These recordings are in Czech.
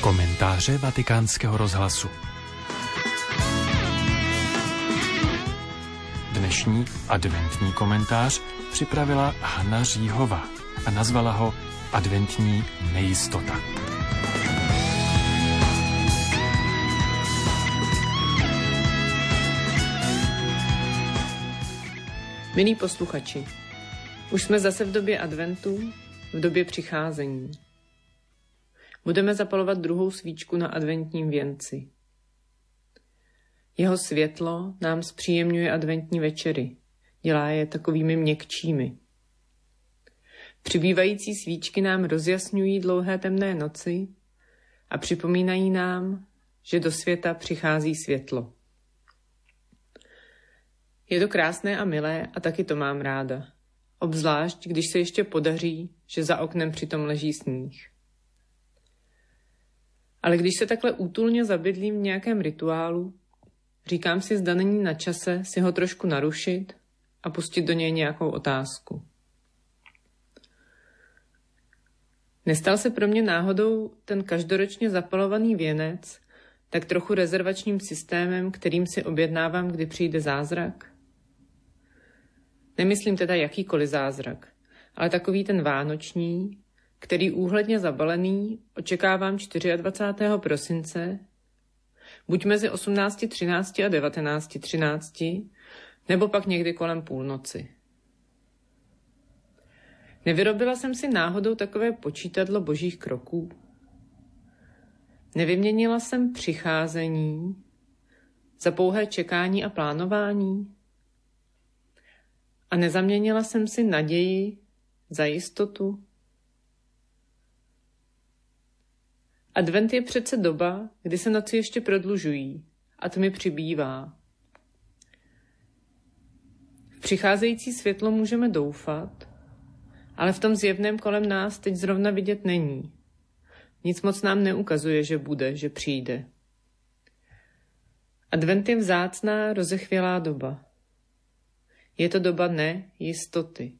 Komentáře vatikánského rozhlasu Dnešní adventní komentář připravila Hanna Říhova a nazvala ho Adventní nejistota. Milí posluchači, už jsme zase v době adventu, v době přicházení. Budeme zapalovat druhou svíčku na adventním věnci. Jeho světlo nám zpříjemňuje adventní večery, dělá je takovými měkčími. Přibývající svíčky nám rozjasňují dlouhé temné noci a připomínají nám, že do světa přichází světlo. Je to krásné a milé a taky to mám ráda. Obzvlášť, když se ještě podaří, že za oknem přitom leží sníh. Ale když se takhle útulně zabydlím v nějakém rituálu, říkám si, zda není na čase si ho trošku narušit a pustit do něj nějakou otázku. Nestal se pro mě náhodou ten každoročně zapalovaný věnec tak trochu rezervačním systémem, kterým si objednávám, kdy přijde zázrak? Nemyslím teda jakýkoliv zázrak, ale takový ten vánoční, který úhledně zabalený očekávám 24. prosince, buď mezi 18.13 a 19.13, nebo pak někdy kolem půlnoci. Nevyrobila jsem si náhodou takové počítadlo božích kroků? Nevyměnila jsem přicházení za pouhé čekání a plánování? A nezaměnila jsem si naději za jistotu? Advent je přece doba, kdy se noci ještě prodlužují a tmy přibývá. V přicházející světlo můžeme doufat, ale v tom zjevném kolem nás teď zrovna vidět není. Nic moc nám neukazuje, že bude, že přijde. Advent je vzácná, rozechvělá doba. Je to doba nejistoty.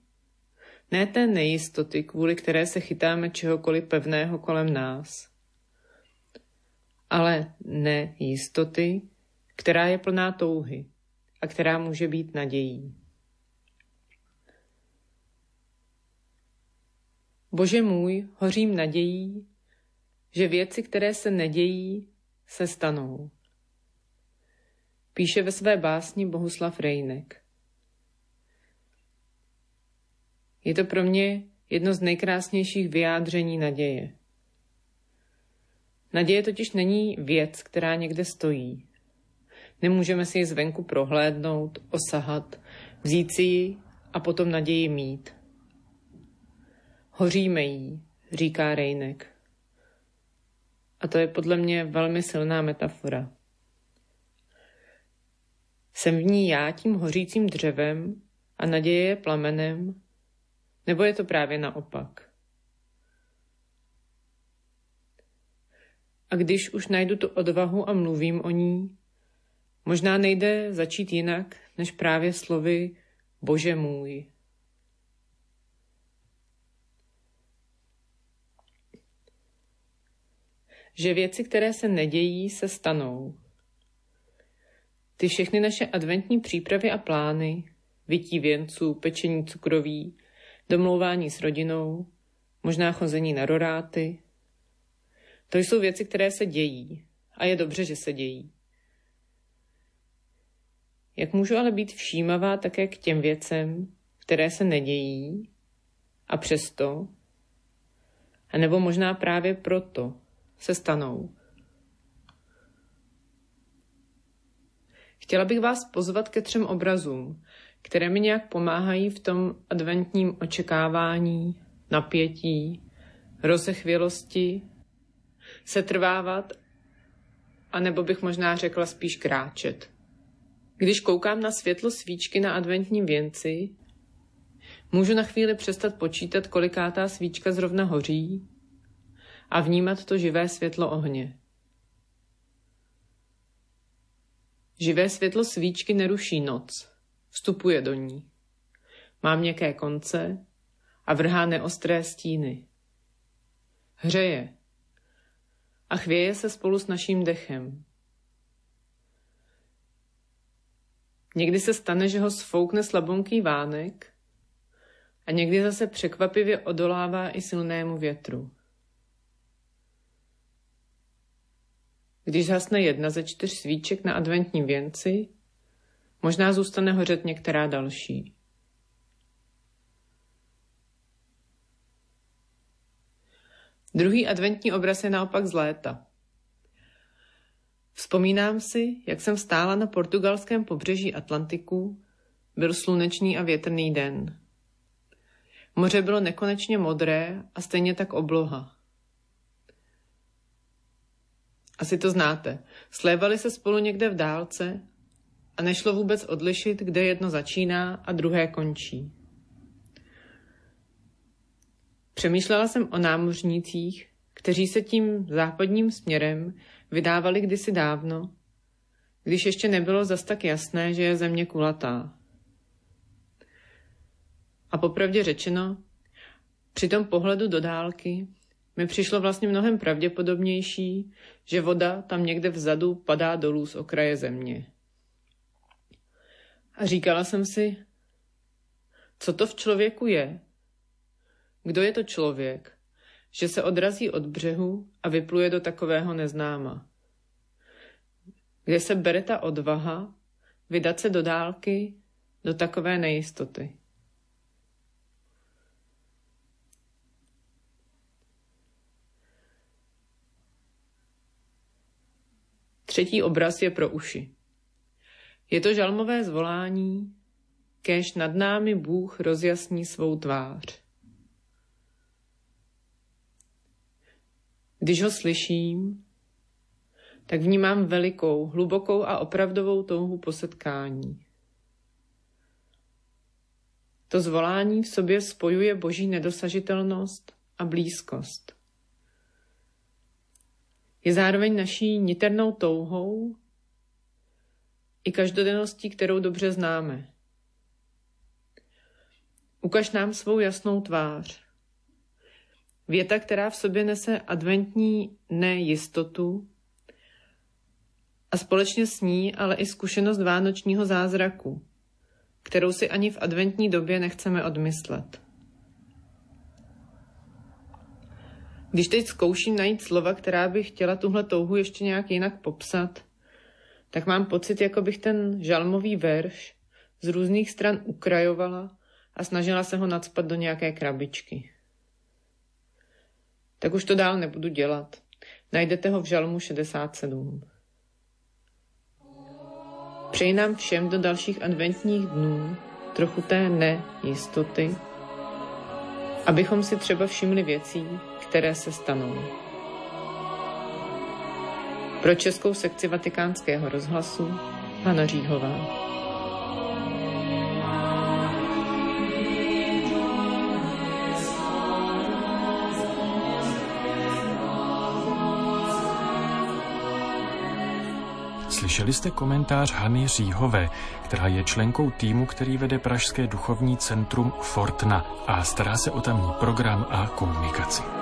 Ne té nejistoty, kvůli které se chytáme čehokoliv pevného kolem nás, ale nejistoty, která je plná touhy a která může být nadějí. Bože můj, hořím nadějí, že věci, které se nedějí, se stanou. Píše ve své básni Bohuslav Rejnek. Je to pro mě jedno z nejkrásnějších vyjádření naděje. Naděje totiž není věc, která někde stojí. Nemůžeme si ji zvenku prohlédnout, osahat, vzít si ji a potom naději mít. Hoříme jí, říká Rejnek. A to je podle mě velmi silná metafora. Jsem v ní já tím hořícím dřevem a naděje je plamenem, nebo je to právě naopak? A když už najdu tu odvahu a mluvím o ní, možná nejde začít jinak, než právě slovy Bože můj. Že věci, které se nedějí, se stanou. Ty všechny naše adventní přípravy a plány, vytí věnců, pečení cukroví, domlouvání s rodinou, možná chození na roráty. To jsou věci, které se dějí a je dobře, že se dějí. Jak můžu ale být všímavá také k těm věcem, které se nedějí a přesto, a nebo možná právě proto se stanou. Chtěla bych vás pozvat ke třem obrazům, které mi nějak pomáhají v tom adventním očekávání, napětí, rozechvělosti, setrvávat, a nebo bych možná řekla spíš kráčet. Když koukám na světlo svíčky na adventním věnci, můžu na chvíli přestat počítat, koliká ta svíčka zrovna hoří a vnímat to živé světlo ohně. Živé světlo svíčky neruší noc, vstupuje do ní. Má měkké konce a vrhá neostré stíny. Hřeje. A chvěje se spolu s naším dechem. Někdy se stane, že ho sfoukne slabonký vánek a někdy zase překvapivě odolává i silnému větru. Když zhasne jedna ze čtyř svíček na adventním věnci, možná zůstane hořet některá další. Druhý adventní obraz je naopak z léta. Vzpomínám si, jak jsem stála na portugalském pobřeží Atlantiku. Byl slunečný a větrný den. Moře bylo nekonečně modré a stejně tak obloha. Asi to znáte. Slévali se spolu někde v dálce a nešlo vůbec odlišit, kde jedno začíná a druhé končí. Přemýšlela jsem o námořnících, kteří se tím západním směrem vydávali kdysi dávno, když ještě nebylo zas tak jasné, že je země kulatá. A popravdě řečeno, při tom pohledu do dálky mi přišlo vlastně mnohem pravděpodobnější, že voda tam někde vzadu padá dolů z okraje země. A říkala jsem si, co to v člověku je? Kdo je to člověk, že se odrazí od břehu a vypluje do takového neznáma? Kde se bere ta odvaha vydat se do dálky, do takové nejistoty? Třetí obraz je pro uši. Je to žalmové zvolání, kež nad námi Bůh rozjasní svou tvář. Když ho slyším, tak vnímám velikou, hlubokou a opravdovou touhu po setkání. To zvolání v sobě spojuje boží nedosažitelnost a blízkost. Je zároveň naší niternou touhou i každodenností, kterou dobře známe. Ukaž nám svou jasnou tvář. Věta, která v sobě nese adventní nejistotu a společně s ní ale i zkušenost vánočního zázraku, kterou si ani v adventní době nechceme odmyslet. Když teď zkouším najít slova, která bych chtěla tuhle touhu ještě nějak jinak popsat, tak mám pocit, jako bych ten žalmový verš z různých stran ukrajovala a snažila se ho nadspat do nějaké krabičky. Tak už to dál nebudu dělat. Najdete ho v žalmu 67. Přeji nám všem do dalších adventních dnů trochu té nejistoty, abychom si třeba všimli věcí, které se stanou. Pro českou sekci vatikánského rozhlasu Hana Říhová. Slyšeli jste komentář Hany Říhové, která je členkou týmu, který vede Pražské duchovní centrum Fortna a stará se o tamní program a komunikaci.